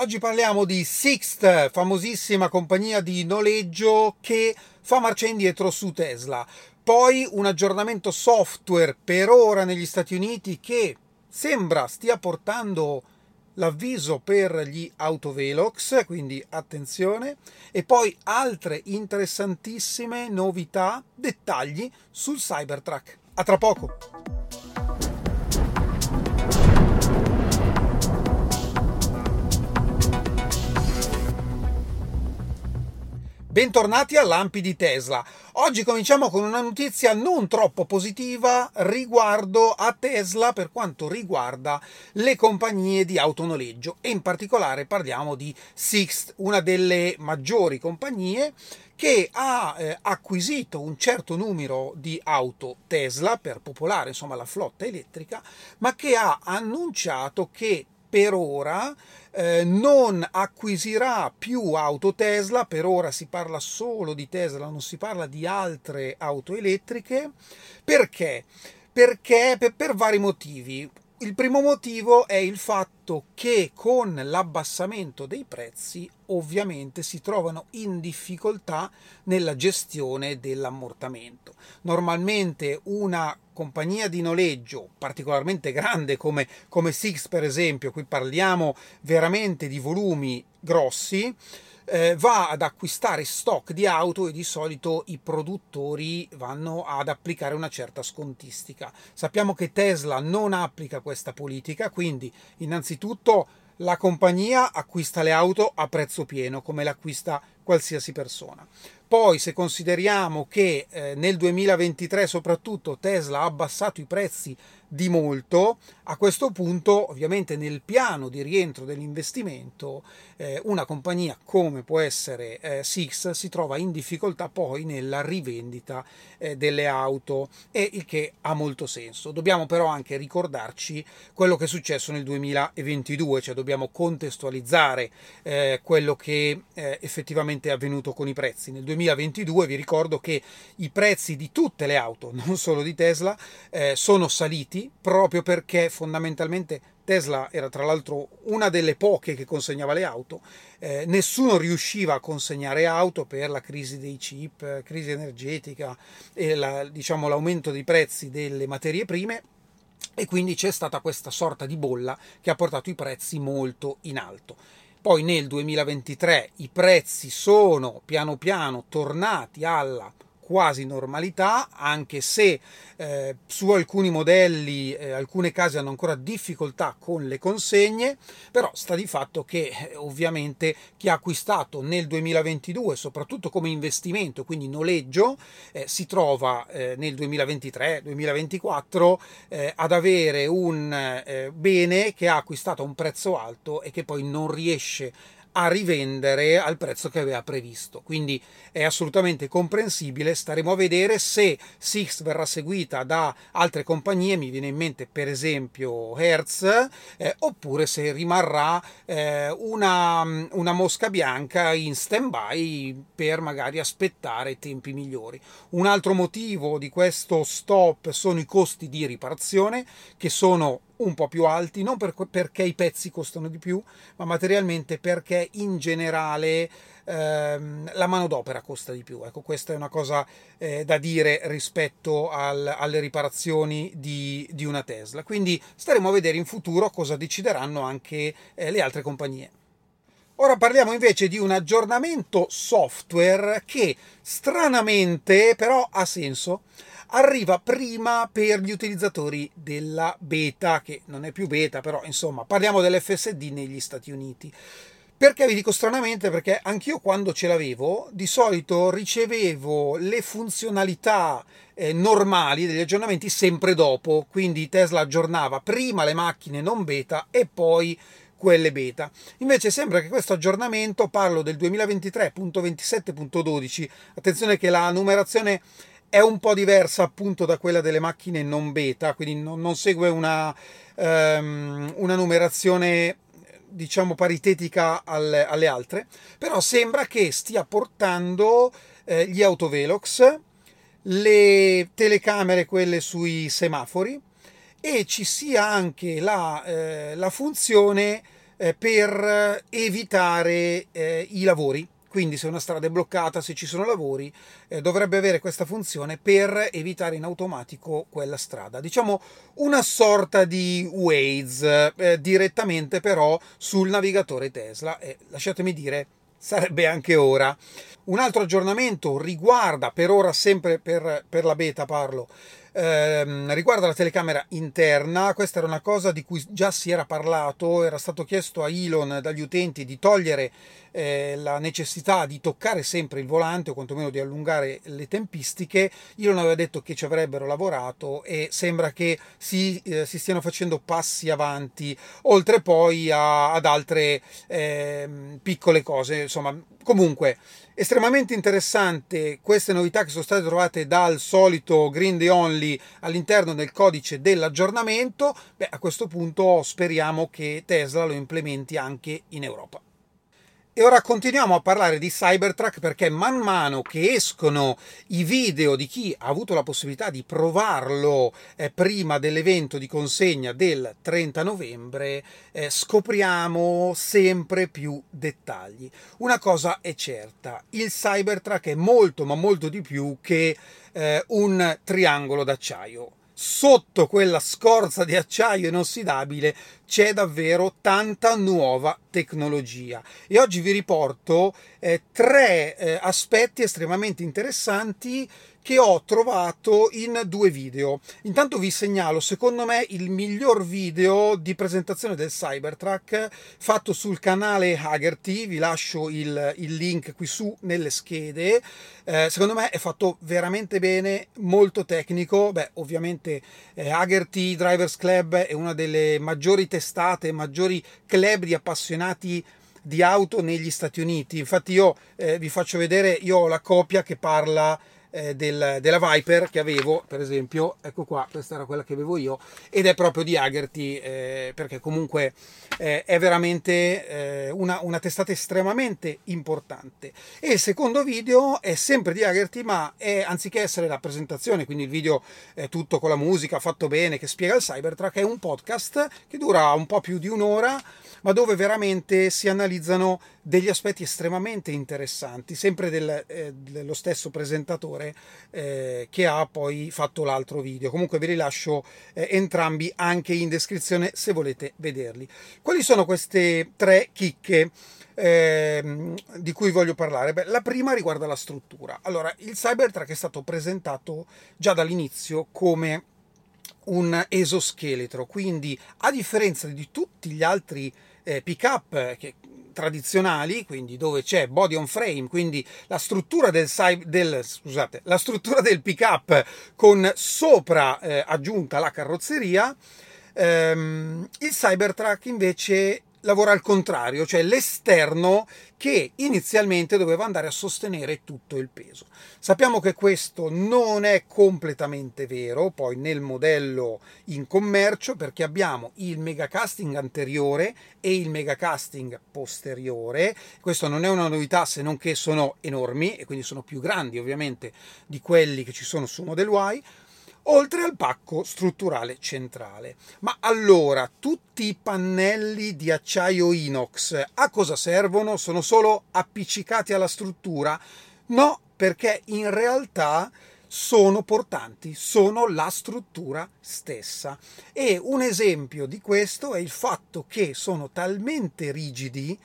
Oggi parliamo di Sixt, famosissima compagnia di noleggio che fa marcia indietro su Tesla. Poi un aggiornamento software per ora negli Stati Uniti che sembra stia portando l'avviso per gli autovelox, quindi attenzione, e poi altre interessantissime novità, dettagli sul Cybertruck. A tra poco! Bentornati a Lampi di Tesla. Oggi cominciamo con una notizia non troppo positiva riguardo a Tesla per quanto riguarda le compagnie di autonoleggio e in particolare parliamo di Sixt, una delle maggiori compagnie che ha eh, acquisito un certo numero di auto Tesla per popolare insomma la flotta elettrica, ma che ha annunciato che per ora eh, non acquisirà più auto Tesla, per ora si parla solo di Tesla, non si parla di altre auto elettriche. Perché? Perché per, per vari motivi. Il primo motivo è il fatto che con l'abbassamento dei prezzi ovviamente si trovano in difficoltà nella gestione dell'ammortamento. Normalmente una compagnia di noleggio particolarmente grande come, come Six per esempio, qui parliamo veramente di volumi grossi, eh, va ad acquistare stock di auto e di solito i produttori vanno ad applicare una certa scontistica. Sappiamo che Tesla non applica questa politica, quindi innanzitutto la compagnia acquista le auto a prezzo pieno come l'acquista qualsiasi persona. Poi se consideriamo che eh, nel 2023 soprattutto Tesla ha abbassato i prezzi di molto, a questo punto ovviamente nel piano di rientro dell'investimento eh, una compagnia come può essere eh, Six si trova in difficoltà poi nella rivendita eh, delle auto e il che ha molto senso. Dobbiamo però anche ricordarci quello che è successo nel 2022, cioè dobbiamo contestualizzare eh, quello che eh, effettivamente è avvenuto con i prezzi. Nel 2022 vi ricordo che i prezzi di tutte le auto, non solo di Tesla, eh, sono saliti proprio perché fondamentalmente Tesla era tra l'altro una delle poche che consegnava le auto, eh, nessuno riusciva a consegnare auto per la crisi dei chip, crisi energetica e la, diciamo, l'aumento dei prezzi delle materie prime e quindi c'è stata questa sorta di bolla che ha portato i prezzi molto in alto. Poi nel 2023 i prezzi sono piano piano tornati alla quasi normalità, anche se eh, su alcuni modelli eh, alcune case hanno ancora difficoltà con le consegne, però sta di fatto che eh, ovviamente chi ha acquistato nel 2022, soprattutto come investimento, quindi noleggio, eh, si trova eh, nel 2023-2024 eh, ad avere un bene che ha acquistato a un prezzo alto e che poi non riesce a a rivendere al prezzo che aveva previsto. Quindi è assolutamente comprensibile. Staremo a vedere se Six verrà seguita da altre compagnie, mi viene in mente per esempio Hertz, eh, oppure se rimarrà eh, una, una mosca bianca in stand-by per magari aspettare tempi migliori. Un altro motivo di questo stop sono i costi di riparazione che sono un po' più alti, non per, perché i pezzi costano di più, ma materialmente perché in generale ehm, la manodopera costa di più. Ecco, questa è una cosa eh, da dire rispetto al, alle riparazioni di, di, una Tesla. Quindi staremo a vedere in futuro cosa decideranno anche eh, le altre compagnie. Ora parliamo invece di un aggiornamento software che stranamente però ha senso arriva prima per gli utilizzatori della beta, che non è più beta, però insomma parliamo dell'FSD negli Stati Uniti. Perché vi dico stranamente? Perché anch'io quando ce l'avevo, di solito ricevevo le funzionalità eh, normali degli aggiornamenti sempre dopo, quindi Tesla aggiornava prima le macchine non beta e poi quelle beta. Invece sembra che questo aggiornamento, parlo del 2023.27.12, attenzione che la numerazione è un po' diversa appunto da quella delle macchine non beta, quindi non, non segue una, um, una, numerazione diciamo paritetica alle, alle, altre, però sembra che stia portando eh, gli autovelox, le telecamere, quelle sui semafori, e ci sia anche la, eh, la funzione eh, per evitare eh, i lavori quindi se una strada è bloccata, se ci sono lavori, eh, dovrebbe avere questa funzione per evitare in automatico quella strada. Diciamo una sorta di Waze eh, direttamente però sul navigatore Tesla e lasciatemi dire sarebbe anche ora. Un altro aggiornamento riguarda, per ora sempre per, per la beta parlo, ehm, riguarda la telecamera interna, questa era una cosa di cui già si era parlato, era stato chiesto a Elon dagli utenti di togliere eh, la necessità di toccare sempre il volante o quantomeno di allungare le tempistiche. Elon aveva detto che ci avrebbero lavorato e sembra che si, eh, si stiano facendo passi avanti, oltre poi a, ad altre eh, piccole cose. Insomma, comunque estremamente interessante queste novità che sono state trovate dal solito Green Day Only all'interno del codice dell'aggiornamento. Beh, a questo punto speriamo che Tesla lo implementi anche in Europa. E ora continuiamo a parlare di Cybertruck perché man mano che escono i video di chi ha avuto la possibilità di provarlo eh, prima dell'evento di consegna del 30 novembre, eh, scopriamo sempre più dettagli. Una cosa è certa, il Cybertruck è molto ma molto di più che eh, un triangolo d'acciaio sotto quella scorza di acciaio inossidabile c'è davvero tanta nuova tecnologia. E oggi vi riporto eh, tre eh, aspetti estremamente interessanti che ho trovato in due video. Intanto vi segnalo, secondo me, il miglior video di presentazione del Cybertruck fatto sul canale Hagerty, vi lascio il, il link qui su nelle schede. Eh, secondo me è fatto veramente bene, molto tecnico. Beh, ovviamente eh, Hagerty Drivers Club è una delle maggiori testate, maggiori club di appassionati di auto negli Stati Uniti. Infatti io eh, vi faccio vedere, io ho la copia che parla eh, del, della Viper che avevo, per esempio, ecco qua, questa era quella che avevo io, ed è proprio di Agerty, eh, perché comunque eh, è veramente eh, una, una, testata estremamente importante. E il secondo video è sempre di Agerty, ma è, anziché essere la presentazione, quindi il video è tutto con la musica, fatto bene, che spiega il Cybertruck, è un podcast che dura un po' più di un'ora, ma dove veramente si analizzano degli aspetti estremamente interessanti, sempre del, eh, dello stesso presentatore eh, che ha poi fatto l'altro video. Comunque vi rilascio eh, entrambi anche in descrizione se volete vederli. Quali sono queste tre chicche? Eh, di cui voglio parlare? Beh, la prima riguarda la struttura. Allora, il Cybertruck è stato presentato già dall'inizio come un esoscheletro, quindi a differenza di tutti gli altri eh, pick-up che tradizionali, quindi dove c'è body on frame, quindi la struttura del, del, scusate, la struttura del pick-up con sopra eh, aggiunta la carrozzeria, ehm, il Cybertruck invece lavora al contrario, cioè l'esterno che inizialmente doveva andare a sostenere tutto il peso. Sappiamo che questo non è completamente vero, poi nel modello in commercio, perché abbiamo il megacasting anteriore e il megacasting posteriore. Questo non è una novità se non che sono enormi e quindi sono più grandi ovviamente di quelli che ci sono su Model Y oltre al pacco strutturale centrale. Ma allora, tutti i pannelli di acciaio inox a cosa servono? Sono solo appiccicati alla struttura? No, perché in realtà sono portanti, sono la struttura stessa. E un esempio di questo è il fatto che sono talmente rigidi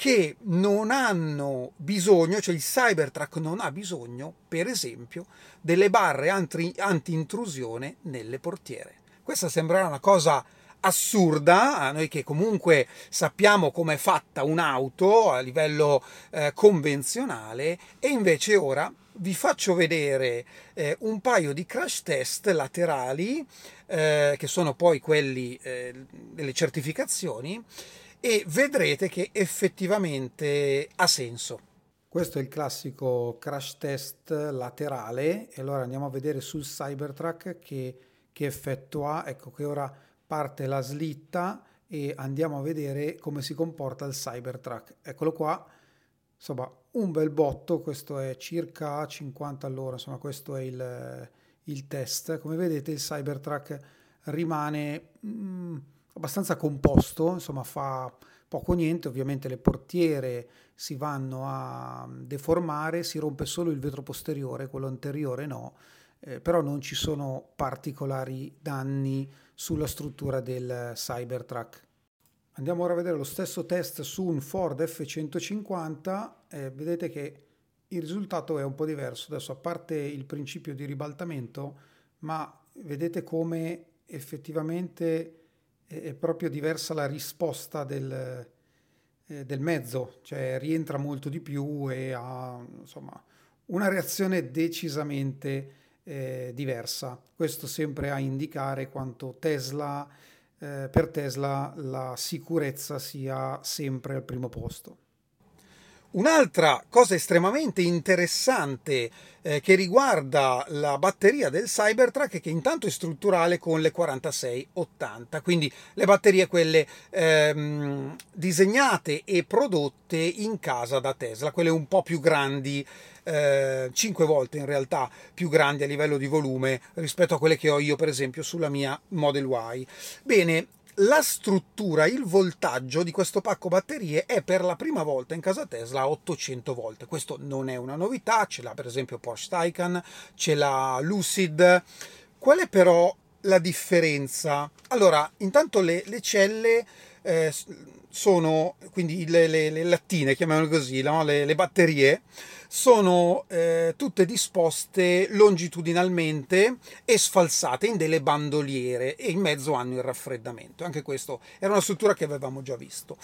che non hanno bisogno, cioè il Cybertruck non ha bisogno, per esempio, delle barre anti-intrusione nelle portiere. Questa sembrerà una cosa assurda a noi che comunque sappiamo come è fatta un'auto a livello eh, convenzionale e invece ora vi faccio vedere eh, un paio di crash test laterali eh, che sono poi quelli eh, delle certificazioni e vedrete che effettivamente ha senso. Questo è il classico crash test laterale e allora andiamo a vedere sul Cybertruck che, che effetto ha. Ecco che ora parte la slitta e andiamo a vedere come si comporta il Cybertruck. Eccolo qua, insomma un bel botto, questo è circa 50 all'ora, insomma questo è il, il test. Come vedete il Cybertruck rimane... Abbastanza composto, insomma fa poco niente, ovviamente le portiere si vanno a deformare, si rompe solo il vetro posteriore, quello anteriore no, eh, però non ci sono particolari danni sulla struttura del Cybertruck. Andiamo ora a vedere lo stesso test su un Ford F150, eh, vedete che il risultato è un po' diverso, adesso a parte il principio di ribaltamento, ma vedete come effettivamente è proprio diversa la risposta del, eh, del mezzo, cioè rientra molto di più e ha insomma una reazione decisamente eh, diversa. Questo sempre a indicare quanto Tesla, eh, per Tesla la sicurezza sia sempre al primo posto. Un'altra cosa estremamente interessante eh, che riguarda la batteria del Cybertruck è che intanto è strutturale con le 4680, quindi le batterie quelle ehm, disegnate e prodotte in casa da Tesla, quelle un po' più grandi, eh, 5 volte in realtà più grandi a livello di volume rispetto a quelle che ho io per esempio sulla mia Model Y. Bene, la struttura, il voltaggio di questo pacco batterie è per la prima volta in casa Tesla a 800 volt. Questo non è una novità, ce l'ha per esempio Porsche Taycan, ce l'ha Lucid. Qual è però la differenza? Allora, intanto le, le celle eh, sono, quindi le, le, le, lattine, chiamiamole così, no? le, le batterie, sono eh, tutte disposte longitudinalmente e sfalsate in delle bandoliere e in mezzo hanno il raffreddamento. Anche questo era una struttura che avevamo già visto.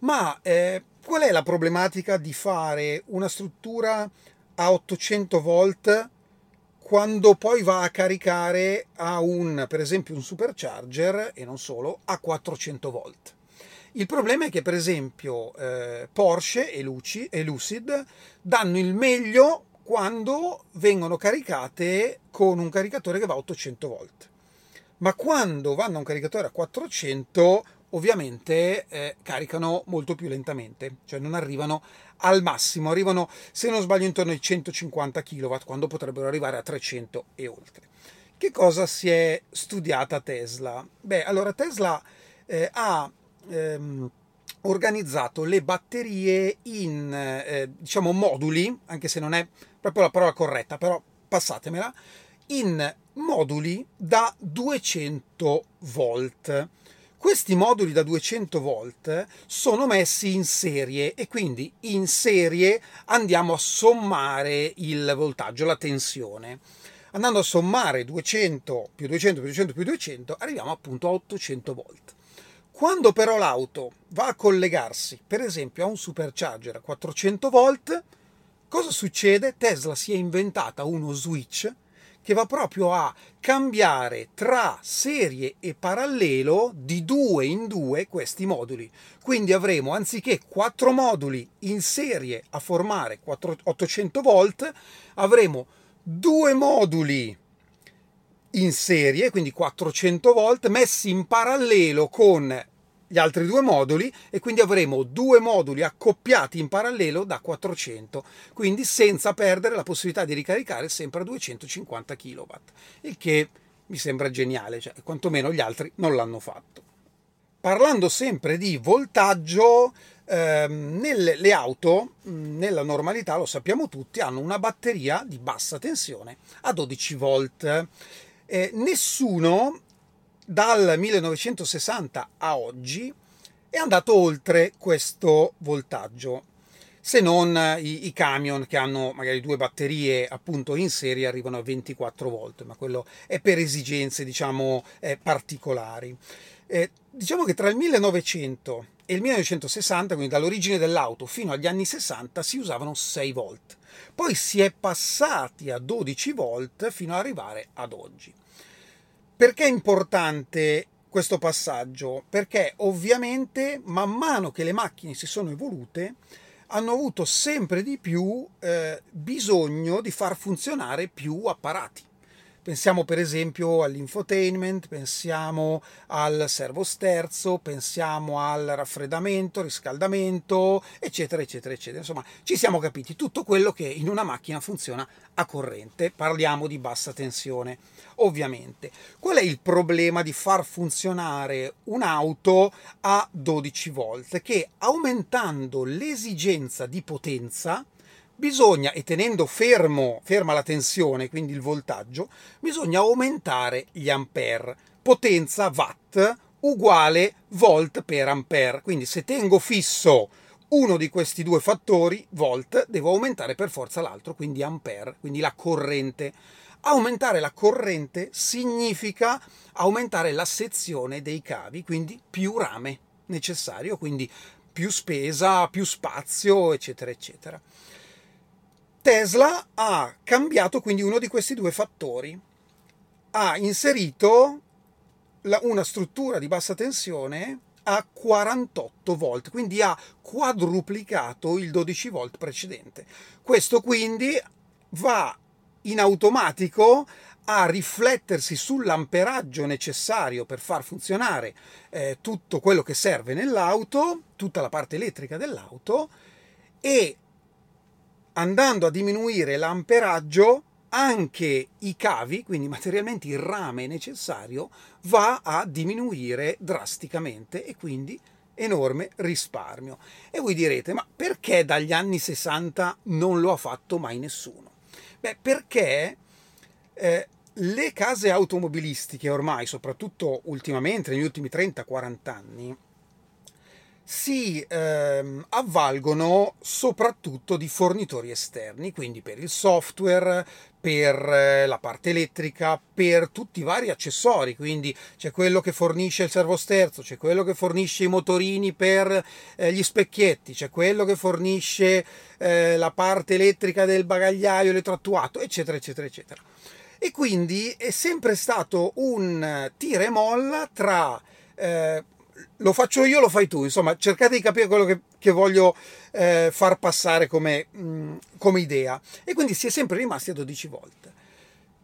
Ma eh, qual è la problematica di fare una struttura a 800 volt quando poi va a caricare a un, per esempio, un supercharger e non solo, a 400 volt? Il problema è che, per esempio, eh, Porsche e, Luci, e Lucid danno il meglio quando vengono caricate con un caricatore che va a 800 volt. Ma quando vanno a un caricatore a 400, ovviamente eh, caricano molto più lentamente, cioè non arrivano al massimo, arrivano, se non sbaglio, intorno ai 150 kW, quando potrebbero arrivare a 300 e oltre. Che cosa si è studiata Tesla? Beh, allora Tesla eh, ha ehm, organizzato le batterie in eh, diciamo moduli, anche se non è proprio la parola corretta, però passatemela, in moduli da 200 volt. Questi moduli da 200 volt sono messi in serie e quindi in serie andiamo a sommare il voltaggio, la tensione. Andando a sommare 200 più 200 più 200 più 200 arriviamo appunto a 800 volt. Quando però l'auto va a collegarsi, per esempio, a un supercharger a 400 volt, cosa succede? Tesla si è inventata uno switch che va proprio a cambiare tra serie e parallelo di due in due questi moduli. Quindi avremo anziché quattro moduli in serie a formare 800 volt, avremo due moduli in serie, quindi 400 volt, messi in parallelo con gli altri due moduli e quindi avremo due moduli accoppiati in parallelo da 400, quindi senza perdere la possibilità di ricaricare sempre a 250 kW, il che mi sembra geniale, cioè quantomeno gli altri non l'hanno fatto. Parlando sempre di voltaggio, ehm, nelle le auto, nella normalità, lo sappiamo tutti, hanno una batteria di bassa tensione a 12 volt. Eh, nessuno dal 1960 a oggi è andato oltre questo voltaggio se non i, i, camion che hanno magari due batterie appunto in serie arrivano a 24 volt, ma quello è per esigenze diciamo eh, particolari. Eh, diciamo che tra il 1900 e il 1960, quindi dall'origine dell'auto fino agli anni 60, si usavano 6 volt. Poi si è passati a 12 volt fino ad arrivare ad oggi. Perché è importante questo passaggio? Perché ovviamente man mano che le macchine si sono evolute hanno avuto sempre di più eh, bisogno di far funzionare più apparati. Pensiamo per esempio all'infotainment, pensiamo al servo sterzo, pensiamo al raffreddamento, riscaldamento, eccetera, eccetera, eccetera. Insomma, ci siamo capiti tutto quello che in una macchina funziona a corrente. Parliamo di bassa tensione, ovviamente. Qual è il problema di far funzionare un'auto a 12 volt? Che aumentando l'esigenza di potenza, bisogna, e tenendo fermo, ferma la tensione, quindi il voltaggio, bisogna aumentare gli ampere. Potenza watt uguale volt per ampere. Quindi se tengo fisso uno di questi due fattori, volt, devo aumentare per forza l'altro, quindi ampere, quindi la corrente. Aumentare la corrente significa aumentare la sezione dei cavi, quindi più rame necessario, quindi più spesa, più spazio, eccetera, eccetera. Tesla ha cambiato quindi uno di questi due fattori. Ha inserito una struttura di bassa tensione a 48 volt, quindi ha quadruplicato il 12 volt precedente. Questo quindi va in automatico a riflettersi sull'amperaggio necessario per far funzionare eh, tutto quello che serve nell'auto, tutta la parte elettrica dell'auto e andando a diminuire l'amperaggio, anche i cavi, quindi materialmente il rame necessario, va a diminuire drasticamente e quindi enorme risparmio. E voi direte, ma perché dagli anni 60 non lo ha fatto mai nessuno? Beh, perché eh, le case automobilistiche ormai, soprattutto ultimamente, negli ultimi 30-40 anni, si ehm, avvalgono soprattutto di fornitori esterni, quindi per il software, per eh, la parte elettrica, per tutti i vari accessori, quindi c'è quello che fornisce il servosterzo, c'è quello che fornisce i motorini per eh, gli specchietti, c'è quello che fornisce eh, la parte elettrica del bagagliaio elettroattuato, eccetera, eccetera, eccetera. E quindi è sempre stato un tira e molla tra eh, lo faccio io, lo fai tu, insomma, cercate di capire quello che, che voglio eh, far passare come, mh, mm, come idea. E quindi si è sempre rimasti a 12 volt.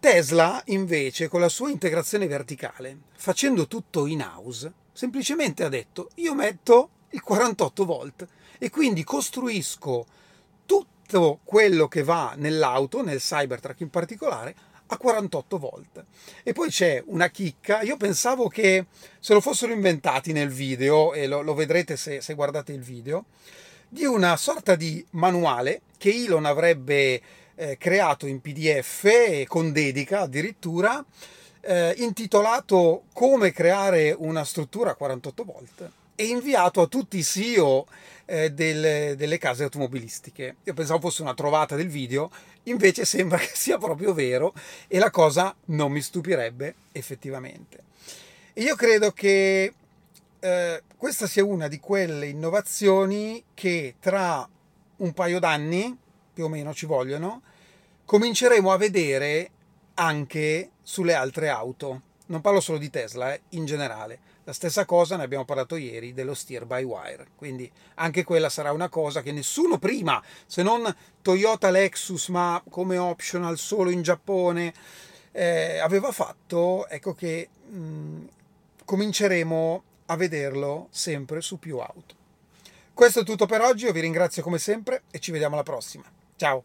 Tesla, invece, con la sua integrazione verticale, facendo tutto in house, semplicemente ha detto: Io metto il 48 volt e quindi costruisco tutto quello che va nell'auto, nel Cybertruck in particolare, a 48 volt. E poi c'è una chicca, io pensavo che se lo fossero inventati nel video, e lo, lo vedrete se, se, guardate il video, di una sorta di manuale che Elon avrebbe eh, creato in PDF con dedica addirittura, eh, intitolato Come creare una struttura a 48 volt e inviato a tutti i CEO eh, delle, delle, case automobilistiche. Io pensavo fosse una trovata del video, invece sembra che sia proprio vero e la cosa non mi stupirebbe effettivamente. E io credo che eh, questa sia una di quelle innovazioni che tra un paio d'anni, più o meno ci vogliono, cominceremo a vedere anche sulle altre auto. Non parlo solo di Tesla, eh, in generale la stessa cosa ne abbiamo parlato ieri dello steer by wire, quindi anche quella sarà una cosa che nessuno prima, se non Toyota Lexus, ma come optional solo in Giappone, eh, aveva fatto, ecco che mh, mm, cominceremo a vederlo sempre su più auto. Questo è tutto per oggi, io vi ringrazio come sempre e ci vediamo alla prossima. Ciao!